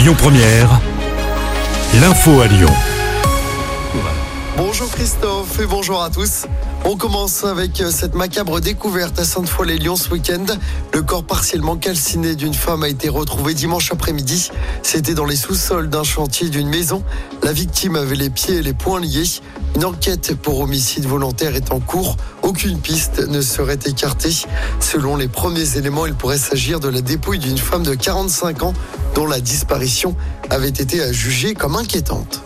Lyon Première, l'info à Lyon. Bonjour Christophe et bonjour à tous. On commence avec euh, cette macabre découverte à Sainte-Foy-les-Lyons ce week-end. Le corps partiellement calciné d'une femme a été retrouvé dimanche après-midi. C'était dans les sous-sols d'un chantier d'une maison. La victime avait les pieds et les poings liés. Une enquête pour homicide volontaire est en cours. Aucune piste ne serait écartée. Selon les premiers éléments, il pourrait s'agir de la dépouille d'une femme de 45 ans dont la disparition avait été jugée comme inquiétante.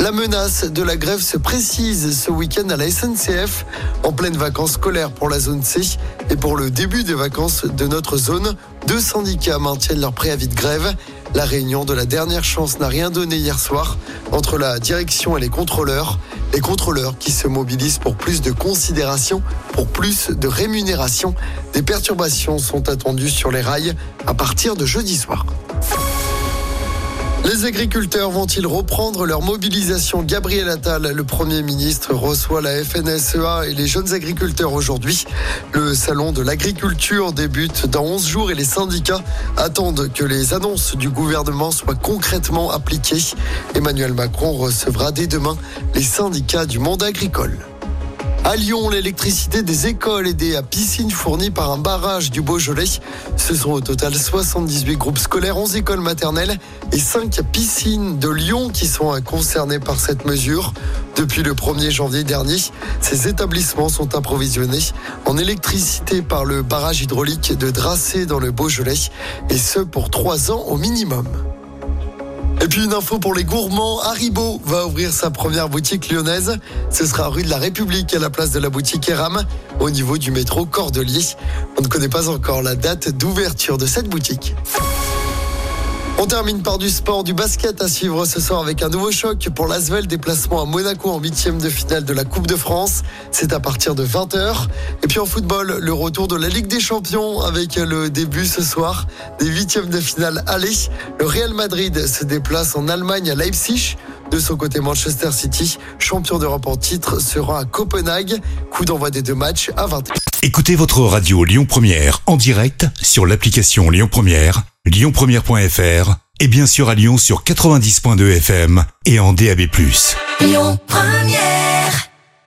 La menace de la grève se précise ce week-end à la SNCF en pleine vacances scolaires pour la zone C et pour le début des vacances de notre zone. Deux syndicats maintiennent leur préavis de grève. La réunion de la dernière chance n'a rien donné hier soir entre la direction et les contrôleurs. Les contrôleurs qui se mobilisent pour plus de considération, pour plus de rémunération. Des perturbations sont attendues sur les rails à partir de jeudi soir. Les agriculteurs vont-ils reprendre leur mobilisation? Gabriel Attal, le Premier ministre, reçoit la FNSEA et les jeunes agriculteurs aujourd'hui. Le salon de l'agriculture débute dans 11 jours et les syndicats attendent que les annonces du gouvernement soient concrètement appliquées. Emmanuel Macron recevra dès demain les syndicats du monde agricole. À Lyon, l'électricité des écoles et des piscines fournies par un barrage du Beaujolais. Ce sont au total 78 groupes scolaires, 11 écoles maternelles et 5 piscines de Lyon qui sont concernées par cette mesure. Depuis le 1er janvier dernier, ces établissements sont approvisionnés en électricité par le barrage hydraulique de Dracé dans le Beaujolais et ce pour 3 ans au minimum. Et puis une info pour les gourmands, Haribo va ouvrir sa première boutique lyonnaise. Ce sera rue de la République à la place de la boutique Eram au niveau du métro Cordelier. On ne connaît pas encore la date d'ouverture de cette boutique. On termine par du sport, du basket à suivre ce soir avec un nouveau choc pour l'Asvel. Déplacement à Monaco en huitième de finale de la Coupe de France. C'est à partir de 20h. Et puis en football, le retour de la Ligue des Champions avec le début ce soir des huitièmes de finale aller. Le Real Madrid se déplace en Allemagne à Leipzig. De son côté, Manchester City, champion d'Europe en titre, sera à Copenhague. Coup d'envoi des deux matchs à 20h. Écoutez votre radio Lyon Première en direct sur l'application Lyon Première, lyonpremière.fr et bien sûr à Lyon sur 90.2 FM et en DAB+. Lyon Première